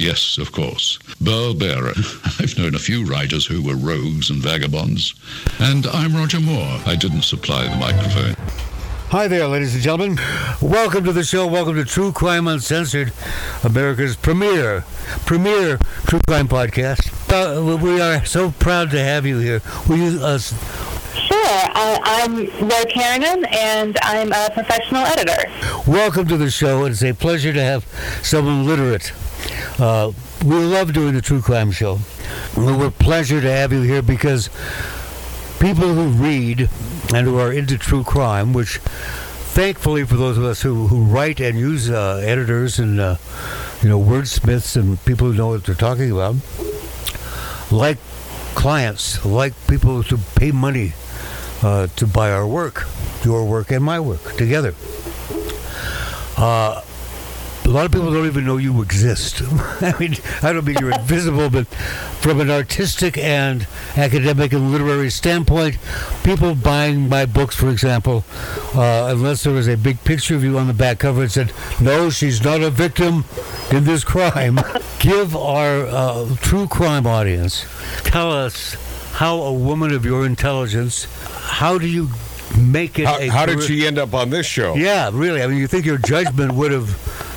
Yes, of course. Burl Barer. I've known a few writers who were rogues and vagabonds. And I'm Roger Moore. I didn't supply the microphone. Hi there, ladies and gentlemen. Welcome to the show. Welcome to True Crime Uncensored, America's premier, premier true crime podcast. Uh, we are so proud to have you here. Will you uh, Sure. Uh, I'm Laura Kiernan, and I'm a professional editor. Welcome to the show. It's a pleasure to have someone literate. Uh, we love doing the true crime show. We're a pleasure to have you here because people who read and who are into true crime, which thankfully for those of us who, who write and use uh, editors and uh, you know wordsmiths and people who know what they're talking about, like clients, like people to pay money uh, to buy our work, your work and my work together. Uh, a lot of people don't even know you exist. I mean, I don't mean you're invisible, but from an artistic and academic and literary standpoint, people buying my books, for example, uh, unless there was a big picture of you on the back cover that said, no, she's not a victim in this crime, give our uh, true crime audience, tell us how a woman of your intelligence, how do you make it How, how did she end up on this show? yeah, really. I mean, you think your judgment would have,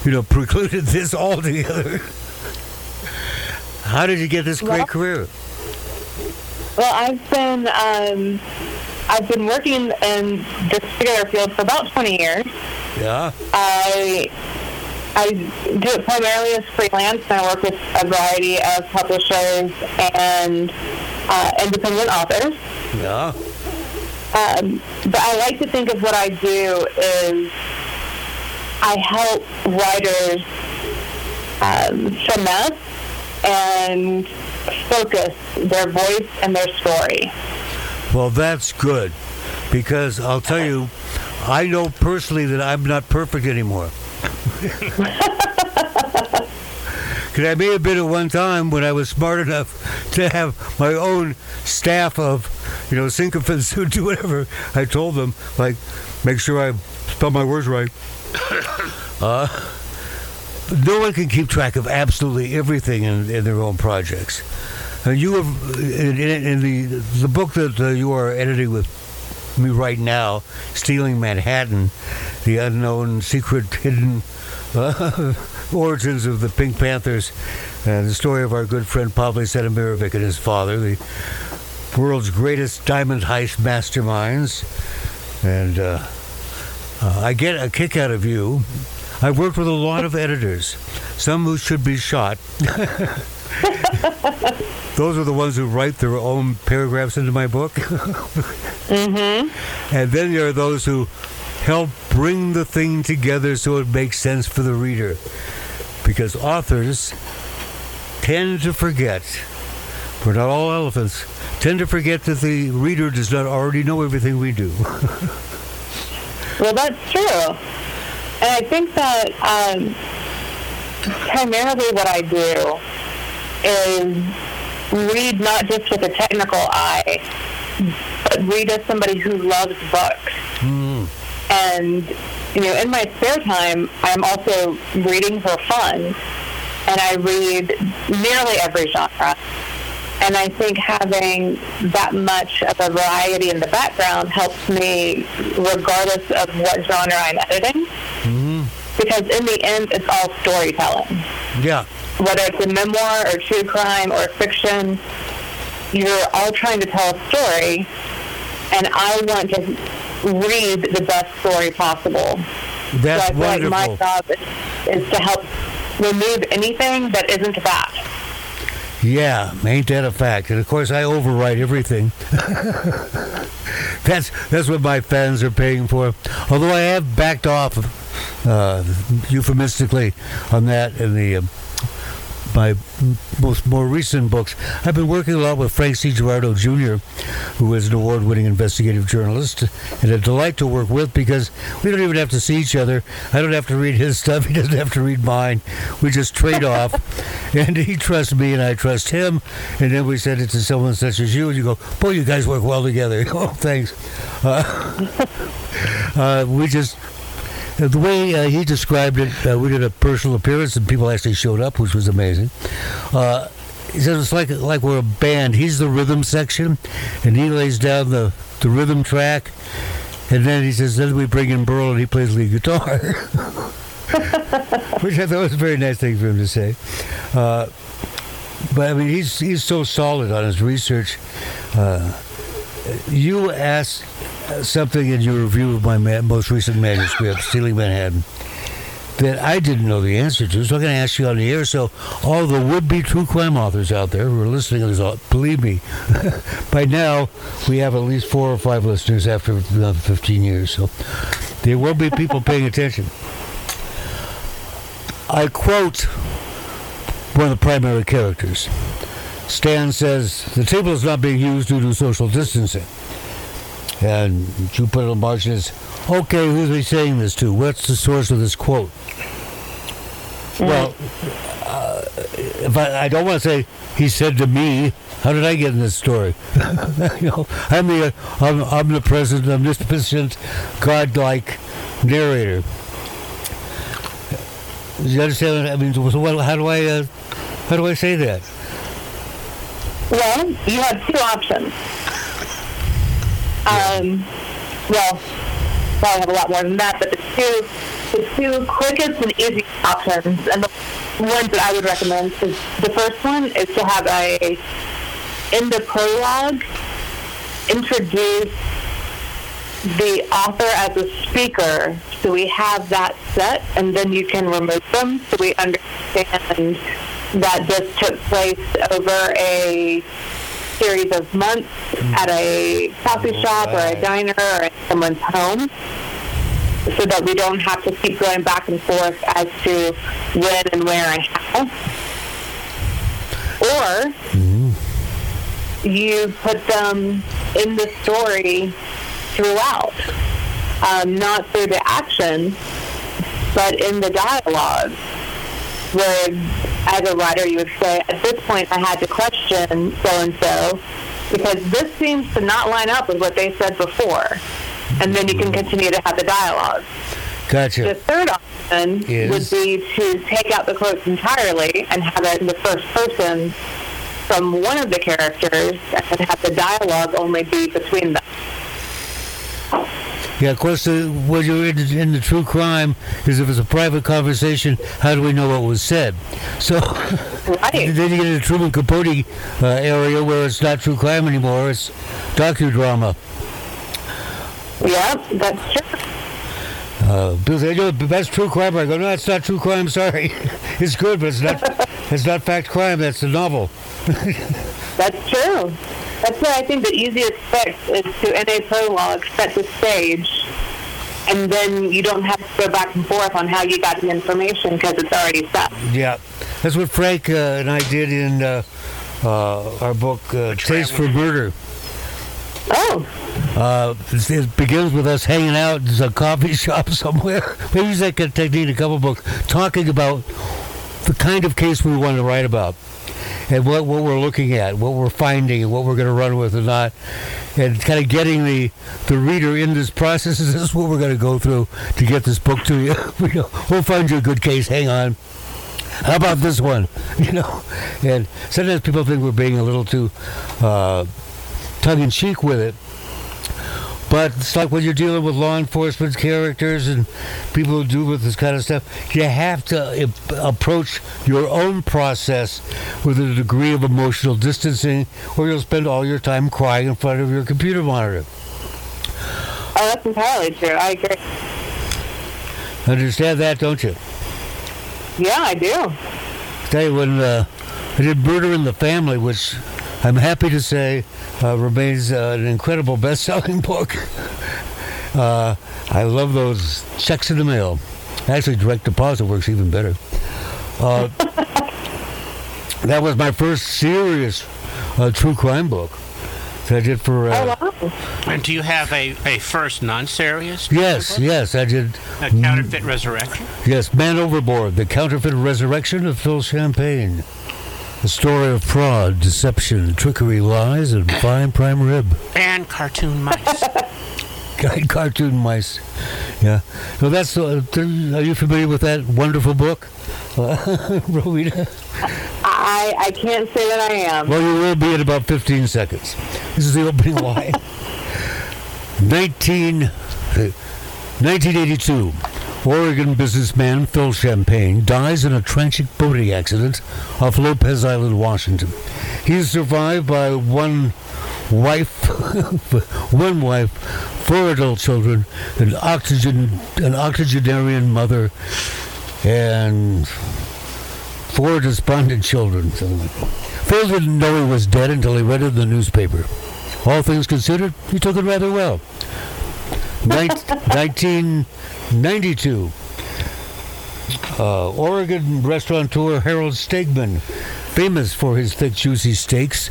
you know, precluded this altogether. How did you get this great Well- career? Well, I've been um, I've been working in this particular field for about 20 years. Yeah. I I do it primarily as freelance, and I work with a variety of publishers and uh, independent authors. Yeah. Um, but I like to think of what I do is I help writers um, finesse and focus their voice and their story. Well, that's good because I'll tell you, I know personally that I'm not perfect anymore. Because I may have been at one time when I was smart enough to have my own staff of, you know, sycophants who do whatever I told them, like make sure I spell my words right. Uh, no one can keep track of absolutely everything in, in their own projects. And you have in, in, in the the book that uh, you are editing with me right now, "Stealing Manhattan: The Unknown Secret Hidden uh, Origins of the Pink Panthers," and the story of our good friend Pavle Sedemirovic and his father, the world's greatest diamond heist masterminds. And uh, uh, I get a kick out of you. I've worked with a lot of editors, some who should be shot. Those are the ones who write their own paragraphs into my book. mm-hmm. And then there are those who help bring the thing together so it makes sense for the reader. Because authors tend to forget, we're not all elephants, tend to forget that the reader does not already know everything we do. Well, that's true. And I think that um, primarily what I do is read not just with a technical eye, but read as somebody who loves books. And, you know, in my spare time, I'm also reading for fun. And I read nearly every genre. And I think having that much of a variety in the background helps me regardless of what genre I'm editing. Mm-hmm. Because in the end, it's all storytelling. yeah. Whether it's a memoir or true crime or fiction, you're all trying to tell a story. And I want to read the best story possible. That's so I feel like my job is, is to help remove anything that isn't that. Yeah, ain't that a fact? And of course, I overwrite everything. that's that's what my fans are paying for. Although I have backed off, uh, euphemistically, on that in the. um my most more recent books. I've been working a lot with Frank C. Girardi Jr., who is an award-winning investigative journalist, and a delight to work with because we don't even have to see each other. I don't have to read his stuff; he doesn't have to read mine. We just trade off, and he trusts me, and I trust him. And then we send it to someone such as you, and you go, "Boy, you guys work well together." oh, thanks. Uh, uh, we just the way uh, he described it, uh, we did a personal appearance and people actually showed up, which was amazing. Uh, he says it's like like we're a band. He's the rhythm section, and he lays down the, the rhythm track, and then he says, then we bring in Burl and he plays lead guitar. Which I thought was a very nice thing for him to say. Uh, but I mean, he's he's so solid on his research. Uh, you asked something in your review of my ma- most recent manuscript, Stealing Manhattan, that I didn't know the answer to. So I'm going to ask you on the air. So all the would-be true crime authors out there who are listening uh, believe me, by now we have at least four or five listeners after uh, 15 years. So there will be people paying attention. I quote one of the primary characters. Stan says, the table is not being used due to social distancing. And you put it on margin is, okay, who's he saying this to? What's the source of this quote? Well, uh, if I, I don't want to say he said to me, how did I get in this story? you know, I'm the I'm omnipresent, omniscient, godlike narrator. Do you understand? What I mean, so what, how do I uh, how do I say that? Well, you have two options. Um, well, probably have a lot more than that, but the two the two quickest and easiest options, and the ones that I would recommend is the first one is to have a in the prologue introduce the author as a speaker, so we have that set, and then you can remove them, so we understand that this took place over a series of months at a coffee shop or a diner or at someone's home so that we don't have to keep going back and forth as to when and where and how. Or you put them in the story throughout, um, not through the action, but in the dialogue, where as a writer you would say, at this point I had to question so and so because this seems to not line up with what they said before. And then you can continue to have the dialogue. Gotcha. The third option would be to take out the quotes entirely and have it in the first person from one of the characters and have the dialogue only be between them. Yeah, of course, uh, when you're in, in the true crime, is if it's a private conversation, how do we know what was said? So Right. then you get in the Truman Capote uh, area where it's not true crime anymore; it's docudrama. Yeah, that's true. Uh, "No, that's true crime." I go, "No, it's not true crime. Sorry, it's good, but it's not. it's not fact crime. That's a novel." That's true. That's why I think the easiest fix is to, in a prologue, set the stage, and then you don't have to go back and forth on how you got the information because it's already set. Yeah, that's what Frank uh, and I did in uh, uh, our book uh, "Taste for Murder." Oh, Uh, it it begins with us hanging out in a coffee shop somewhere. We use that kind of technique in a couple books, talking about the kind of case we want to write about, and what, what we're looking at, what we're finding, and what we're going to run with and not, and kind of getting the the reader in this process. Is this is what we're going to go through to get this book to you. We'll find you a good case. Hang on. How about this one? You know, and sometimes people think we're being a little too uh, tongue in cheek with it. But it's like when you're dealing with law enforcement characters and people who do with this kind of stuff, you have to approach your own process with a degree of emotional distancing, or you'll spend all your time crying in front of your computer monitor. oh, that's entirely true. I agree. Understand that, don't you? Yeah, I do. tell you when uh, I did Murder in the Family, which I'm happy to say uh, remains uh, an incredible best-selling book. Uh, I love those checks in the mail. Actually, direct deposit works even better. Uh, that was my first serious uh, true crime book that I did for. Uh, Oh, wow. And do you have a, a first non-serious? Yes, yes, I did. A counterfeit resurrection? Yes, Man Overboard, the counterfeit resurrection of Phil Champagne. The story of fraud, deception, trickery, lies, and fine prime rib. And cartoon mice. Cartoon mice. Yeah. So that's. Uh, are you familiar with that wonderful book, uh, Rowena? I I can't say that I am. Well, you will be in about 15 seconds. This is the opening line. 19, 1982. Oregon businessman Phil Champagne dies in a tragic boating accident off Lopez Island, Washington. He is survived by one wife, one wife, four adult children, an oxygen, an octogenarian mother, and four despondent children. Phil didn't know he was dead until he read it in the newspaper. All things considered, he took it rather well. 1992. Uh, Oregon restaurateur Harold Stegman, famous for his thick, juicy steaks,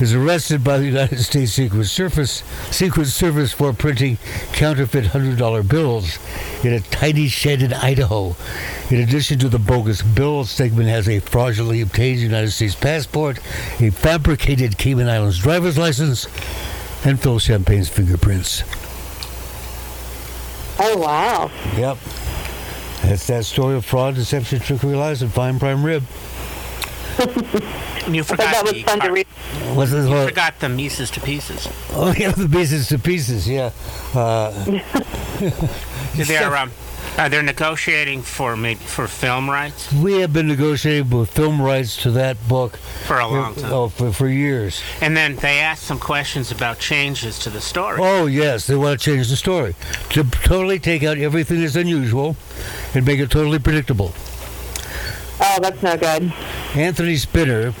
is arrested by the United States Secret Service, Secret Service for printing counterfeit $100 bills in a tiny shed in Idaho. In addition to the bogus bills, Stegman has a fraudulently obtained United States passport, a fabricated Cayman Islands driver's license, and Phil Champagne's fingerprints. Oh wow. Yep. That's that story of fraud, deception, trickery, lies, and fine prime rib. And you forgot that was fun to read. What's this You forgot the Mises to pieces. Oh, yeah, the pieces to pieces, yeah. Uh, They're um, uh, they're negotiating for maybe for film rights we have been negotiating with film rights to that book for a long time. oh, for, for years. And then they asked some questions about changes to the story. Oh, yes, they want to change the story. To totally take out everything that's unusual and make it totally predictable. Oh, that's no good. Anthony Spinner,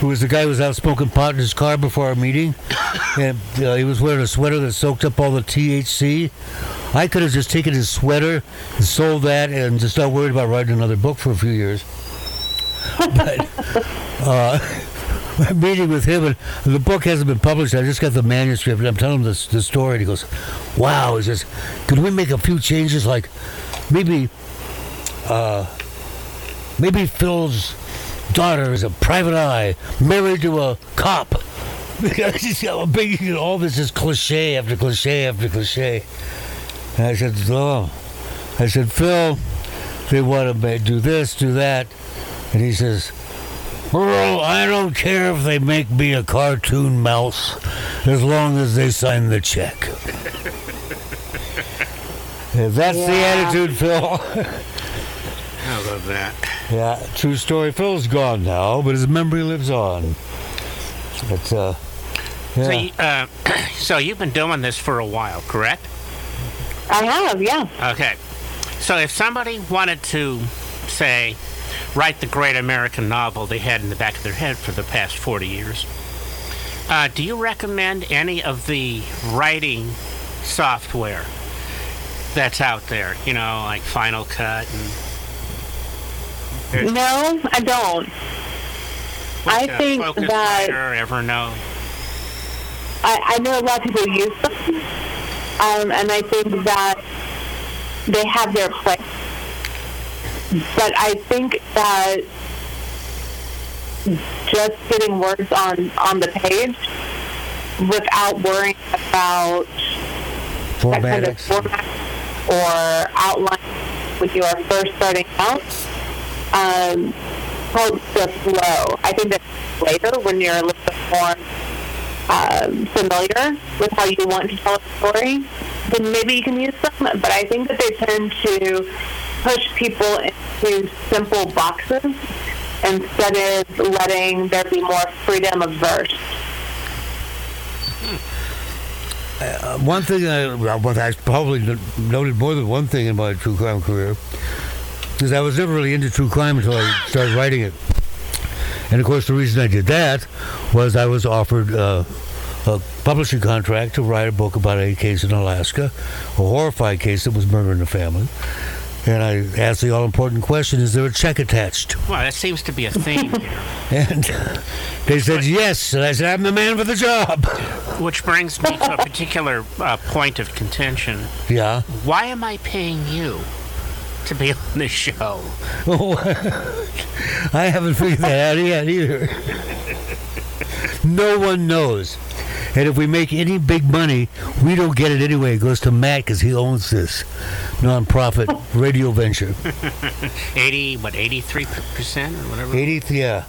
who was the guy who was out smoking pot in his car before our meeting, and uh, he was wearing a sweater that soaked up all the THC. I could have just taken his sweater and sold that and just not worried about writing another book for a few years. But uh, I'm meeting with him, and the book hasn't been published. I just got the manuscript, and I'm telling him this, the story, and he goes, "Wow!" He says, "Could we make a few changes, like maybe, uh, maybe Phil's daughter is a private eye, married to a cop." Because you know, big, you know, all this is cliche after cliche after cliche. And I said, "Oh," I said, "Phil, they want to ma- do this, do that," and he says. Well, I don't care if they make me a cartoon mouse as long as they sign the check. Yeah, That's the attitude, Phil. I love that. yeah, true story. Phil's gone now, but his memory lives on. But, uh, So, yeah. you, uh, so you've been doing this for a while, correct? I have, yeah. Okay. So if somebody wanted to, say, write the great American novel they had in the back of their head for the past 40 years, uh, do you recommend any of the writing software that's out there? You know, like Final Cut and. No, I don't. I think Focus that- Writer, Evernote. I, I know a lot of people use them, um, and I think that they have their place. But I think that just getting words on on the page without worrying about that kind of format or outline when you are first starting out um, helps the flow. I think that later when you're a little bit more um, familiar with how you want to tell a story, then maybe you can use them. But I think that they tend to push people into simple boxes instead of letting there be more freedom of verse. Uh, one thing I, well, I probably noted more than one thing in my true crime career is I was never really into true crime until I started writing it. And of course, the reason I did that was I was offered uh, a publishing contract to write a book about a case in Alaska, a horrified case that was murder in the family. And I asked the all important question is there a check attached? Well, that seems to be a theme here. And they said yes. And I said, I'm the man for the job. Which brings me to a particular uh, point of contention. Yeah. Why am I paying you to be on this show? I haven't figured that out yet either. no one knows. And if we make any big money, we don't get it anyway. It goes to Matt because he owns this nonprofit radio venture. 80, what, 83% or whatever? 80th, yeah.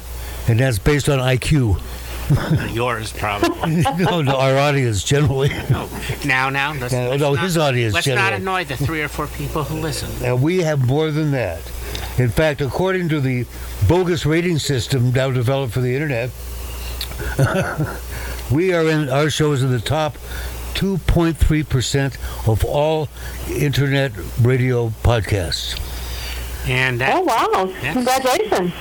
And that's based on IQ. Yours, probably. no, no, our audience generally. No. Now, now. Let's, Yeah, let's no, not, his audience Let's not annoy the three or four people who listen. And we have more than that. In fact, according to the bogus rating system now developed for the internet, we are in our show is in the top 2.3% of all internet radio podcasts. And that, Oh wow! Congratulations.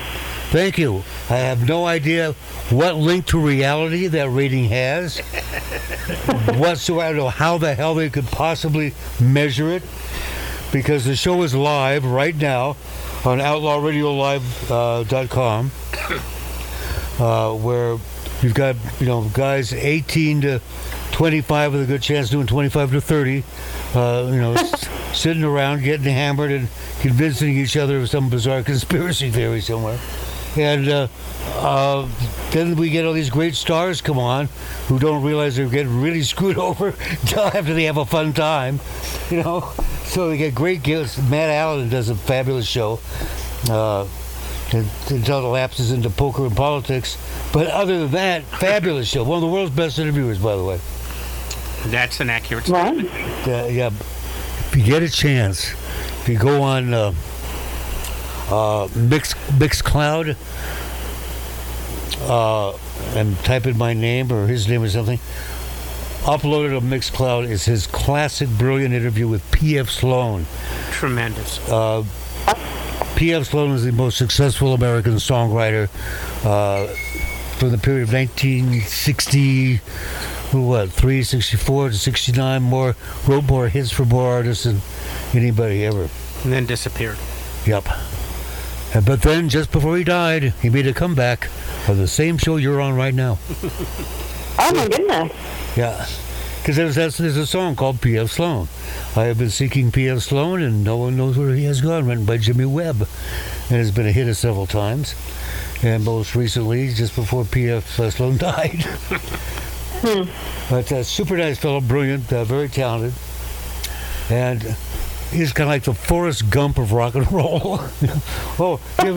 Thank you. I have no idea what link to reality that rating has. Whatsoever, how the hell they could possibly measure it, because the show is live right now on outlawradiolive.com, uh, where you've got you know guys 18 to 25 with a good chance doing 25 to 30, uh, you know, s- sitting around getting hammered and convincing each other of some bizarre conspiracy theory somewhere. And uh, uh, then we get all these great stars come on who don't realize they're getting really screwed over until after they have a fun time, you know. So they get great gifts. Matt Allen does a fabulous show. Uh, until it lapses into poker and politics. But other than that, fabulous show. One of the world's best interviewers, by the way. that's an accurate Right. statement. Uh, yeah, if you get a chance, if you go on uh, Mix Mixcloud uh, and type in my name or his name or something, uploaded on Mixcloud is his classic, brilliant interview with P.F. Sloan. Tremendous. Uh, P.F. Sloan is the most successful American songwriter uh, from the period of 1960, what, three sixty four to 69, more, wrote more hits for more artists than anybody ever. And then disappeared. Yep. But then, just before he died, he made a comeback on the same show you're on right now. Oh my goodness. Yeah. Because there's, that's- there's a song called P.F. Sloan. I have been seeking P.F. Sloan, and no one knows where he has gone, written by Jimmy Webb. And it's been a hit several times. And most recently, just before P.F. Sloan died. But uh, super nice fellow, brilliant, uh, very talented. And he's kind of like the Forrest Gump of rock and roll. oh, you,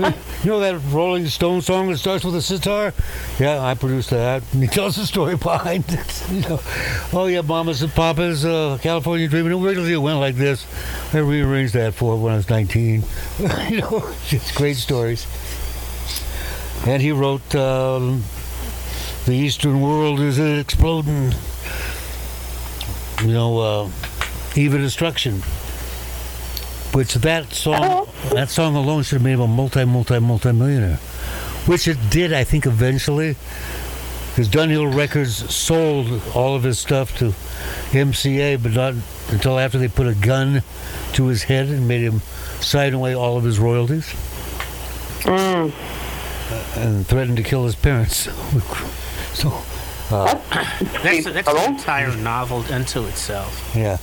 know that Rolling Stone song that starts with a sitar? Yeah, I produced that. And he tells the story behind it. You know, oh yeah, Mamas and Papas, uh, California Dreaming. Originally it went like this. I rearranged that for when I was 19. you know, just great stories. And he wrote um, "The Eastern World Is Exploding." You know, uh, Eve of Destruction. Which that song, uh-huh. that song alone should have made him a multi, multi, multi millionaire. Which it did, I think, eventually. Because Dunhill Records sold all of his stuff to MCA, but not until after they put a gun to his head and made him sign away all of his royalties. Mm. Uh, and threatened to kill his parents. so, uh, That's, that's Hello? an entire novel unto itself. Yeah.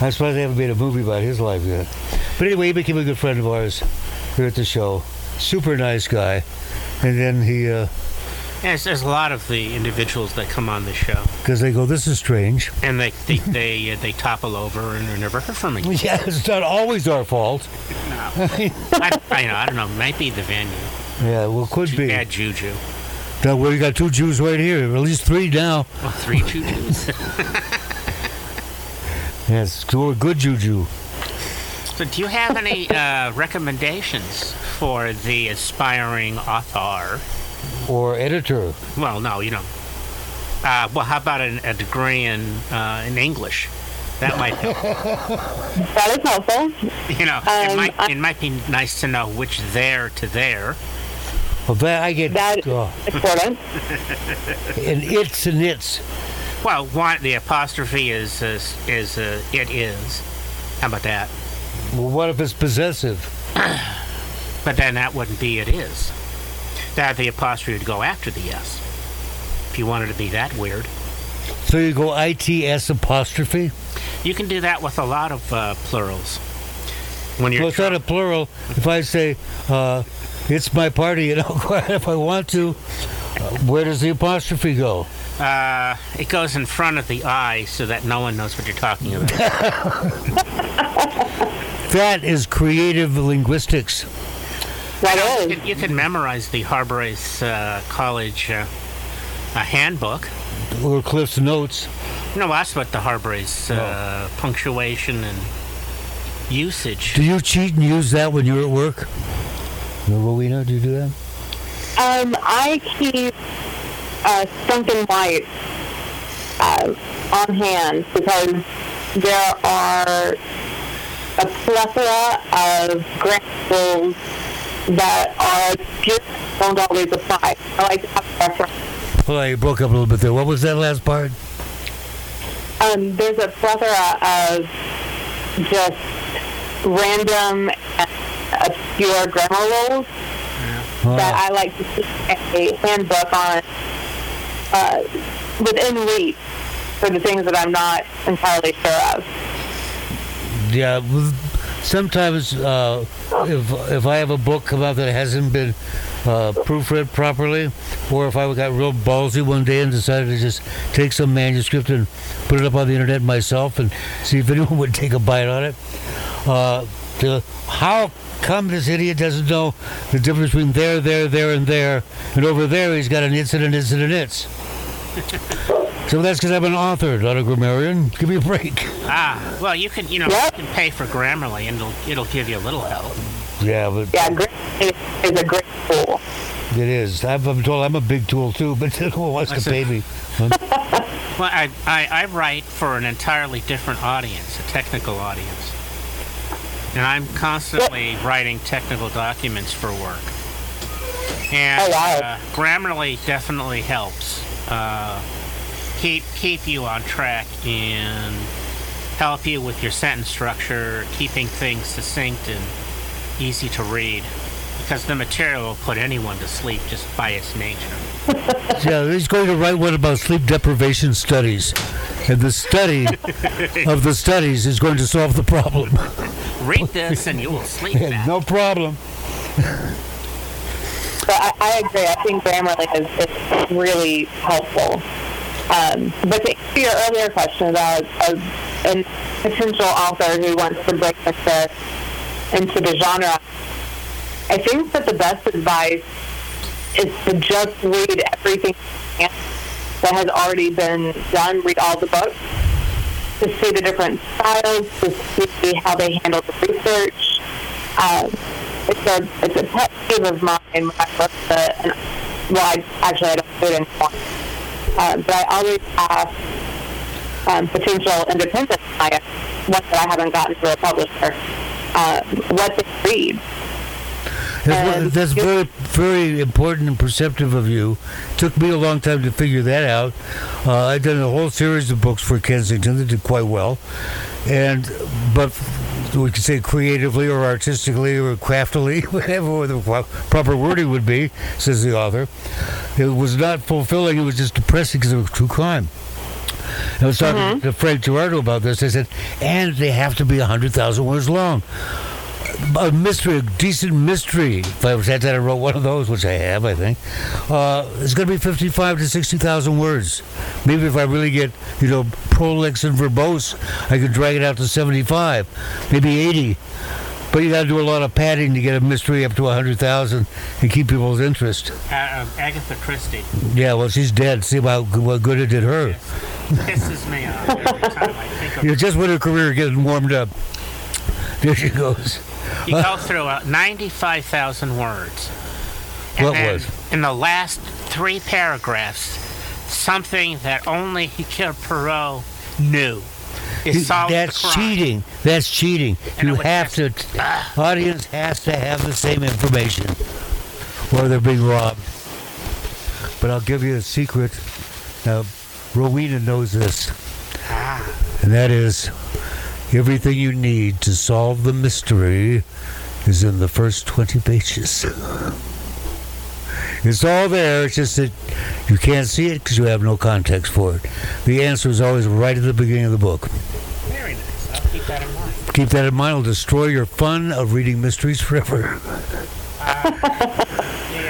I'm surprised they haven't made a movie about his life yet. But anyway, he became a good friend of ours here at the show. Super nice guy. And then he, uh, Yes, there's a lot of the individuals that come on the show, because they go, this is strange. and they they they, uh, they topple over and are never heard from again. Yeah, it's not always our fault. I, I know, I don't know. Might be the venue. Yeah, well, could be. Bad juju. Now, we got two Jews right here, at least three now. Well, three jujus. Yes, two good juju. so, do you have any uh, recommendations for the aspiring author? Or editor. Well, no, you don't. Uh, well, how about an, a degree in uh, in English? That might help. That is helpful. You know, it Um, might I- it might be nice to know which there to there. Well, that I get. That- oh, Important. and it's and it's. Well, one the apostrophe is is, is uh, it is. How about that? Well, what if it's possessive? But then that wouldn't be it is. That the apostrophe would go after the s. If you wanted to be that weird, So you go ITS apostrophe? you can do that with a lot of uh, plurals. When you're Well, it's not a plural. If I say, uh, it's my party you out if I want to, uh, where does the apostrophe go? Uh, it goes in front of the eye so that no one knows what you're talking about. That is creative linguistics. That you, is. can, you can memorize the Harbrace uh, College uh, uh, handbook. Or Cliff's notes. No, that's what the Harbrace uh, punctuation and usage. Do you cheat and use that when you're at work? No, Rowena, do you do that? Um, I keep uh, Strunk and White uh, on hand because there are a plethora of grammar that are just don't always apply. I like to have a reference. Well, you broke up a little bit there. What was that last part? Um, there's a plethora of just random and obscure grammar rules that I like to keep a handbook on uh, within reach for the things that I'm not entirely sure of. Yeah, sometimes uh, if if I have a book come out that hasn't been uh, proofread properly, or if I got real ballsy one day and decided to just take some manuscript and put it up on the internet myself and see if anyone would take a bite on it. Uh, to, how come this idiot doesn't know the difference between there, there, there, and there, and over there he's got an its and an its and an its? So that's because I'm an author, not a grammarian. Give me a break. Ah, well, you can you know Yep. you can pay for Grammarly and it'll it'll give you a little help. Yeah, but Yeah, great is, is a great tool. It is. I'm, I'm told I'm a big tool too, but no one wants to Listen. pay me. Well, I, I I write for an entirely different audience, a technical audience, and I'm constantly writing technical documents for work. And Oh, wow. uh, Grammarly definitely helps uh, keep keep you on track and help you with your sentence structure, keeping things succinct and easy to read. Because the material will put anyone to sleep just by its nature. Yeah, he's going to write one about sleep deprivation studies, and the study of the studies is going to solve the problem. Read this and you will sleep better. no problem. But I, I agree. I think Grammarly is, is really helpful. Um, but to your earlier question about a, a potential author who wants to break into, into the genre, I think that the best advice is to just read everything that has already been done. Read all the books to see the different styles, to see how they handle the research. Um, it's a it's a pet peeve of mine when I look at, well, I, actually I don't do it anymore. Uh, but I always ask um, potential independent clients, ones that I haven't gotten to a publisher, uh, what they read. That's, that's very, very important and perceptive of you. Took me a long time to figure that out. Uh, I've done a whole series of books for Kensington that did quite well, and but we could say creatively or artistically or craftily, whatever the proper wording would be, says the author. It was not fulfilling. It was just depressing because it was true crime. I was talking mm-hmm. to Frank Girardi about this. I said, and they have to be 100,000 words long a mystery, a decent mystery. If I was at that, I wrote one of those, which I have, I think. Uh, it's going to be 55 to 60,000 words. Maybe if I really get, you know, prolix and verbose, I could drag it out to 75, maybe 80. But you got to do a lot of padding to get a mystery up to 100,000 and keep people's interest. Uh, uh, Agatha Christie Yeah, well, she's dead. See how good, what good it did her. pisses me off every time I think of You know, just when her career getting warmed up. There she goes. You go through uh, 95,000 words. And What then was? In the last three paragraphs, something that only Hercule Poirot knew That's cheating. That's cheating. And you have to. just- audience has to have the same information, or they're being robbed. But I'll give you a secret. Now, Rowena knows this, Ah, and that is everything you need to solve the mystery is in the first 20 pages. It's all there. It's just that you can't see it because you have no context for it. The answer is always right at the beginning of the book. very nice. I'll keep that in mind. Keep that in mind. It'll destroy your fun of reading mysteries forever. The,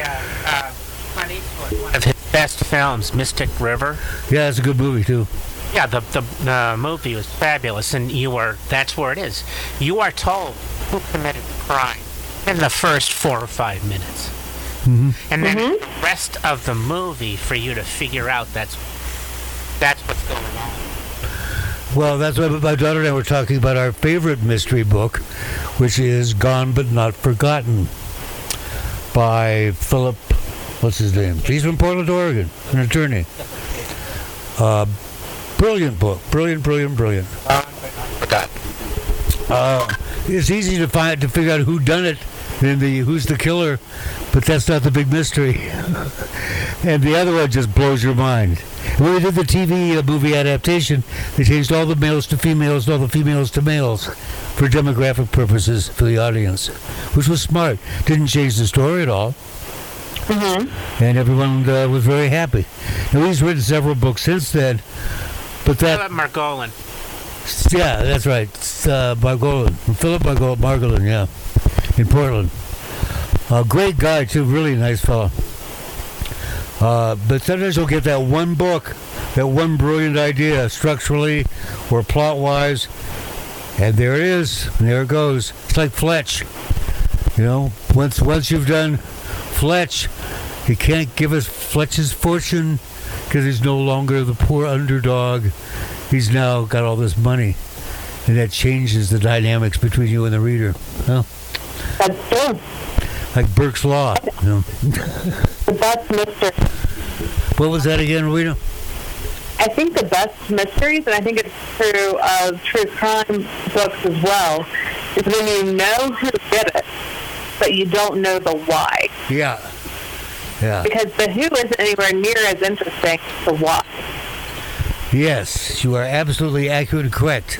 uh, uh, Clint Eastwood, one of his best films, Mystic River. Yeah, it's a good movie too. Yeah, the, the the movie was fabulous, and you were that's where it is. You are told who committed the crime in the first four or five minutes, Mm-hmm. and then the rest of the movie for you to figure out that's that's what's going on. Well, that's why my daughter and I were talking about our favorite mystery book, which is Gone But Not Forgotten by Philip, what's his name? He's from Portland, Oregon, an attorney. Uh, brilliant book. Brilliant, brilliant, brilliant. Forgot. Uh, it's easy to find to figure out who done it and the who's the killer, but that's not the big mystery. and the other one just blows your mind. When they did the TV uh, movie adaptation, they changed all the males to females and all the females to males for demographic purposes for the audience, which was smart. Didn't change the story at all. And everyone uh, was very happy. Now he's written several books since then, but that Philip Margolin. yeah, that's right. Uh, Margolin. Philip Margolin, Margolin, yeah. In Portland. A great guy, too. Really nice fellow. Uh, but sometimes you'll get that one book, that one brilliant idea, structurally or plot wise, and there it is. And there it goes. It's like Fletch. You know, once once you've done Fletch, he can't give us Fletch's fortune because he's no longer the poor underdog. He's now got all this money, and that changes the dynamics between you and the reader. Well, That's true. like Burke's Law. You know. The best mystery. What was that again, Rita? I think the best mysteries, and I think it's true of true crime books as well, is when you know who did it, but you don't know the why. Yeah. Yeah. Because the who isn't anywhere near as interesting as the what. Yes, you are absolutely accurate and correct.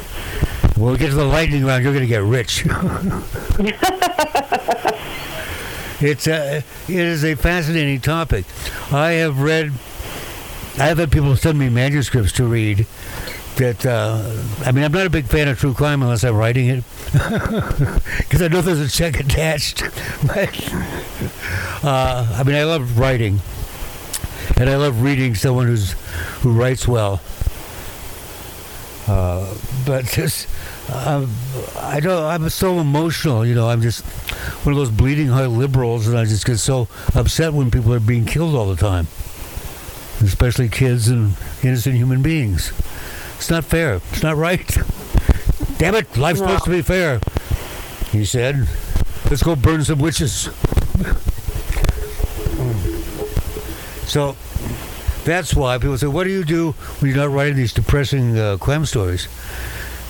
When we get to the lightning round, you're going to get rich. it's a, it is a fascinating topic. I have read, I have had people send me manuscripts to read. That uh, I mean, I'm not a big fan of true crime unless I'm writing it, because I know there's a check attached. but uh, I mean, I love writing, and I love reading someone who's who writes well. Uh, but just, um, I don't. I'm so emotional. You know, I'm just one of those bleeding heart liberals, and I just get so upset when people are being killed all the time, especially kids and innocent human beings. It's not fair. It's not right. Damn it! Life's No. supposed to be fair. He said, "Let's go burn some witches." so that's why people say, "What do you do when you're not writing these depressing uh, crime stories?"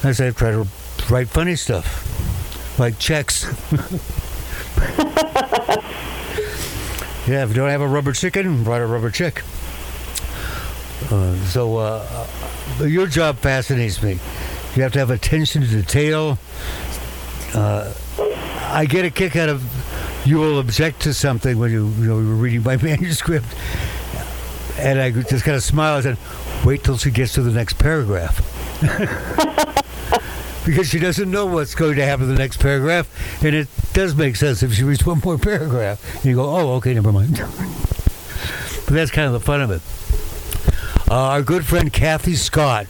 I say, "I try to write funny stuff, like checks." yeah, if you don't have a rubber chicken, write a rubber check. So uh, uh, your job fascinates me. You have to have attention to detail. Uh, I get a kick out of you will object to something when you you know you reading my manuscript, and I just kind of smile and said, "Wait till she gets to the next paragraph." because she doesn't know what's going to happen in the next paragraph, and it does make sense if she reads one more paragraph. And you go, "Oh, okay, never mind." but that's kind of the fun of it. Uh, our good friend Cathy Scott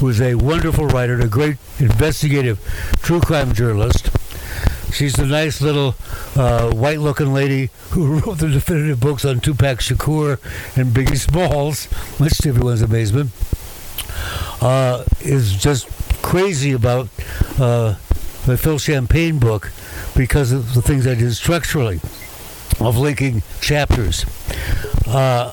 was a wonderful writer a great investigative true crime journalist. She's the nice little uh, white-looking lady who wrote the definitive books on Tupac Shakur and Biggie Smalls, much to everyone's amazement. Uh, is just crazy about uh, the Phil Champagne book because of the things I did structurally of linking chapters. Uh,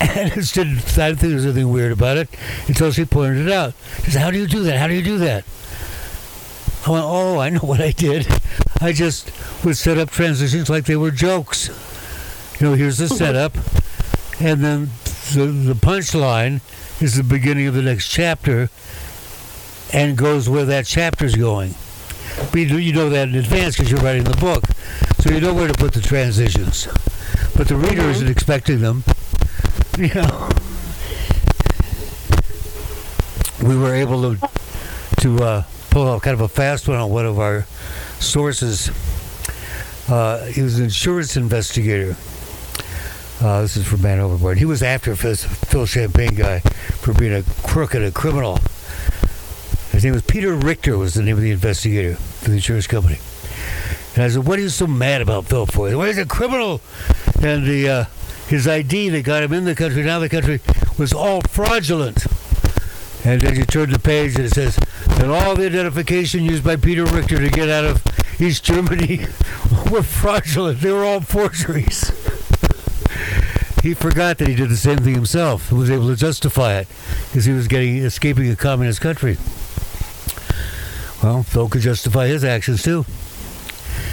and I didn't think there was anything weird about it until she pointed it out. She said, How do you do that? How do you do that? I went, Oh, I know what I did. I just would set up transitions like they were jokes. You know, here's the setup, and then the, the punchline is the beginning of the next chapter and goes where that chapter's going. But you, you know that in advance because you're writing the book. So you know where to put the transitions. But the reader isn't mm-hmm. expecting them. You know. We were able to to uh, pull off kind of a fast one on one of our sources. Uh, he was an insurance investigator. Uh, this is from Man Overboard. He was after Phil, Champagne guy for being a crook and a criminal. His name was Peter Richter. Was the name of the investigator for the insurance company. And I said, "What are you so mad about Phil for? Why is a criminal?" And the uh, his ID that got him in the country, now the country, was all fraudulent. And then you turn the page and it says, and all the identification used by Peter Richter to get out of East Germany were fraudulent. They were all forgeries. he forgot that he did the same thing himself and was able to justify it because he was getting escaping a communist country. Well, Phil could justify his actions too.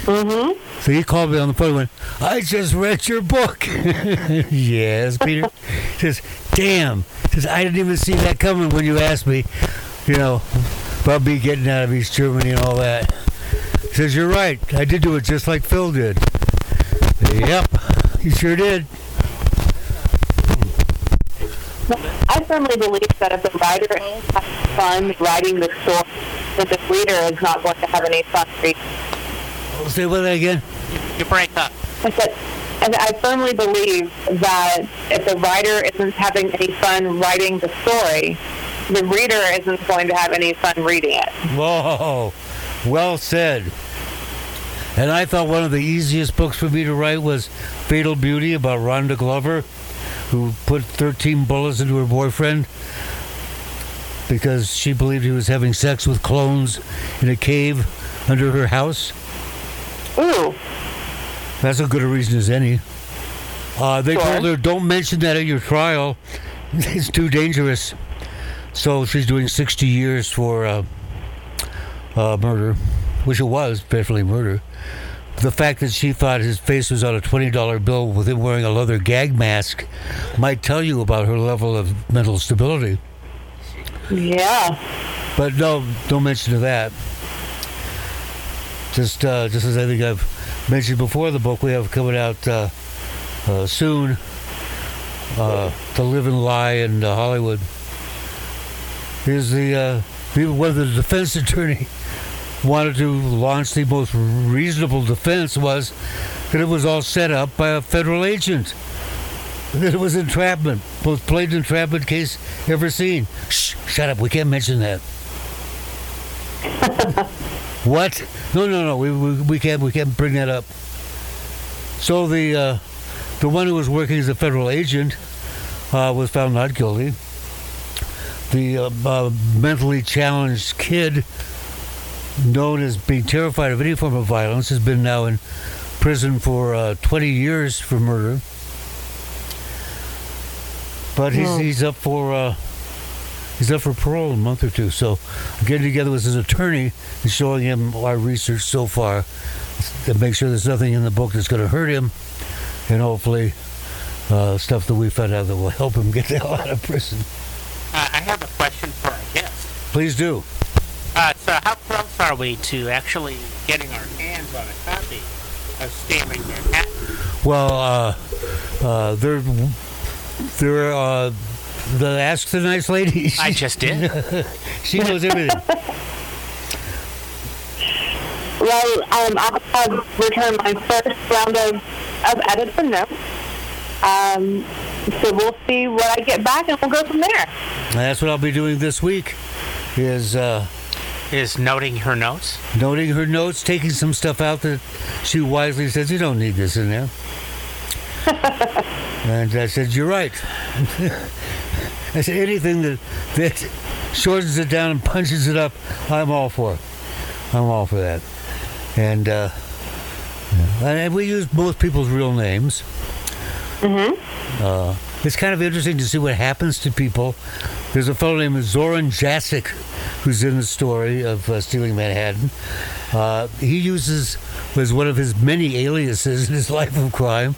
Mm-hmm. So he called me on the phone and went, I just read your book. yes, Peter. He says, damn. Says, I didn't even see that coming when you asked me, you know, about me getting out of East Germany and all that. He says, You're right. I did do it just like Phil did. Yep, he sure did. I firmly believe that if the writer has fun writing the story, that the reader is not going to have any fun reading. Say what again? You break up. I said, and I firmly believe that if the writer isn't having any fun writing the story, the reader isn't going to have any fun reading it. Whoa, well said. And I thought one of the easiest books for me to write was Fatal Beauty about Rhonda Glover, who put 13 bullets into her boyfriend because she believed he was having sex with clones in a cave under her house. Ooh, That's as good a reason as any. Uh, they Sure. told her, don't mention that at your trial. It's too dangerous. So she's doing 60 years for uh, uh, murder, which it was, definitely murder. The fact that she thought his face was on a $20 bill with him wearing a leather gag mask might tell you about her level of mental stability. yeah. But no, don't mention that. Just, uh, just as I think I've mentioned before, the book we have coming out uh, uh, soon, "To Live and Lie in uh, Hollywood." Is the uh, the- defense attorney wanted to launch the most reasonable defense was that it was all set up by a federal agent. That it was entrapment, most blatant entrapment case ever seen. Shh, shut up. We can't mention that. what? No, no, no. We, we, we can't we can't bring that up. So the uh, the one who was working as a federal agent uh, was found not guilty. The uh, uh, mentally challenged kid, known as being terrified of any form of violence, has been now in prison for uh, 20 years for murder. But he's, Hmm. he's up for uh, he's up for parole in a month or two. So I'm getting together with his attorney and showing him our research so far to make sure there's nothing in the book that's going to hurt him, and hopefully uh, stuff that we found out that will help him get the hell out of prison. Uh, I have a question for our guest. Please do. Uh, so how close are we to actually getting our hands on a copy of Stealing Manhattan? Well, uh, uh, they're they're uh, the ask the nice lady. I just did. she knows everything. Well, um, I'll have returned my first round of, of edits and notes. Um, so we'll see what I get back, and we'll go from there. That's what I'll be doing this week. Is uh, Is noting her notes? noting her notes, taking some stuff out that she wisely says you don't need this in there. and I said, "You're right." I said, "Anything that that shortens it down and punches it up, I'm all for. I'm all for that." And uh, and we use most people's real names. Uh, it's kind of interesting to see what happens to people. There's a fellow named Zoran Jasic who's in the story of uh, stealing Manhattan. Uh, he uses as one of his many aliases in his life of crime.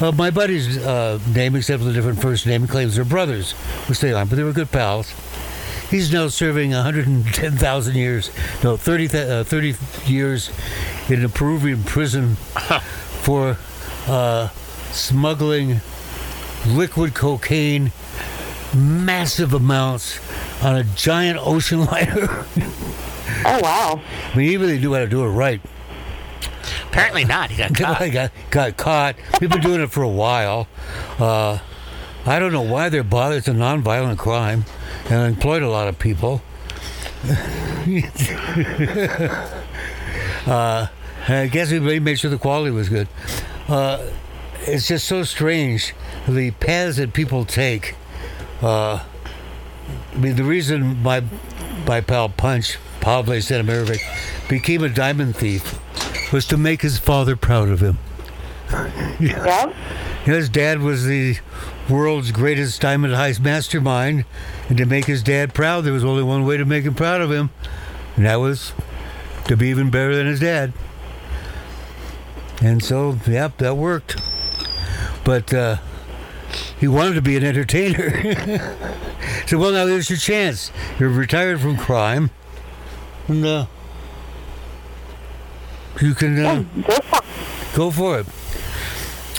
Uh, my buddy's uh, name, except for the different first name, claims they're brothers, which they aren't, but they were good pals. He's now serving 110,000 years, no, 30, th- uh, 30 years in a Peruvian prison for uh, smuggling liquid cocaine, massive amounts, on a giant ocean liner. Oh, wow. I mean, even they knew how to do it right. Apparently not. He got caught. I got got caught. We've been doing it for a while. Uh, I don't know why they're bothered. It's a nonviolent crime, and employed a lot of people. uh, I guess we made sure the quality was good. Uh, it's just so strange the paths that people take. Uh, I mean, the reason my my pal Punch, Pavle Stanimirovic, became a diamond thief was to make his father proud of him. Yeah. His dad was the world's greatest diamond heist mastermind, and to make his dad proud, there was only one way to make him proud of him, and that was to be even better than his dad. And so, yep, that worked. But uh, he wanted to be an entertainer. so, well, now there's your chance. You're retired from crime, and uh, you can uh, Go for it. go for it.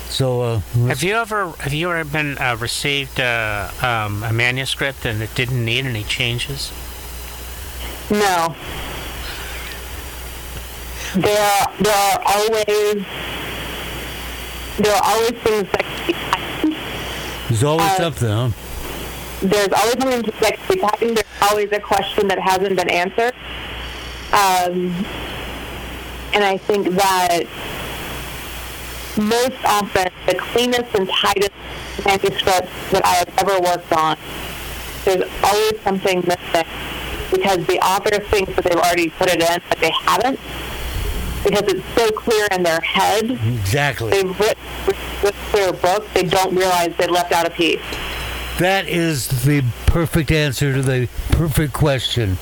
So, uh, Have you ever have you ever been uh, received uh, um, a manuscript and it didn't need any changes? No. There are, there are always there are always things that can be tightened. There's always Uh, something, huh? There's always something that can be. There's always a question that hasn't been answered. Um, and I think that most often the cleanest and tightest manuscripts that I have ever worked on, there's always something missing because the author thinks that they've already put it in, but they haven't because it's so clear in their head. Exactly. They've written this clear book, they don't realize they left out a piece. That is the perfect answer to the perfect question.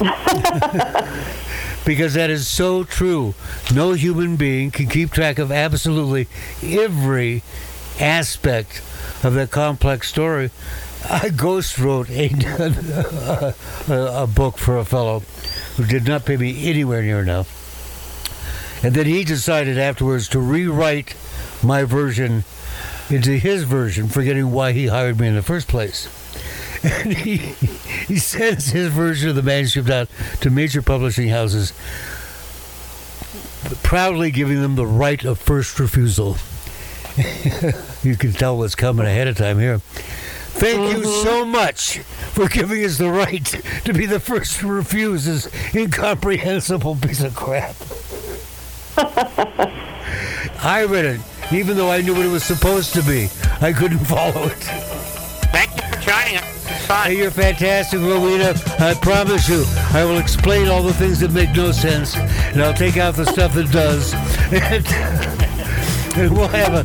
because that is so true. No human being can keep track of absolutely every aspect of that complex story. I ghost wrote a, a, a book for a fellow who did not pay me anywhere near enough. And then he decided afterwards to rewrite my version into his version, forgetting why he hired me in the first place. And he, he sends his version of the manuscript out to major publishing houses, proudly giving them the right of first refusal. you can tell what's coming ahead of time here. Thank you mm-hmm. so much for giving us the right to be the first to refuse this incomprehensible piece of crap. I read it, even though I knew what it was supposed to be. I couldn't follow it. Thank you for joining us. It's fun. Hey, you're fantastic, Rowena. I promise you, I will explain all the things that make no sense, and I'll take out the stuff that does. And, we'll have a,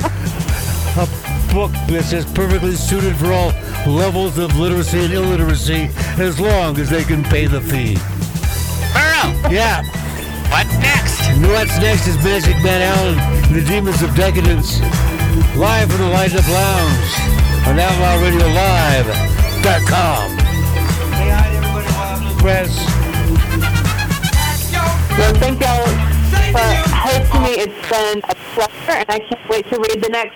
a book that's just perfectly suited for all levels of literacy and illiteracy, as long as they can pay the fee. Burrow, Yeah. what next? And what's next is Magic Man Allen and the Demons of Decadence. Live from the Light Up Lounge on OutlawRadioLive.com. Say hi to everybody while I'm press. Well, thank y'all for hosting me. It's been a pleasure, and I can't wait to read the next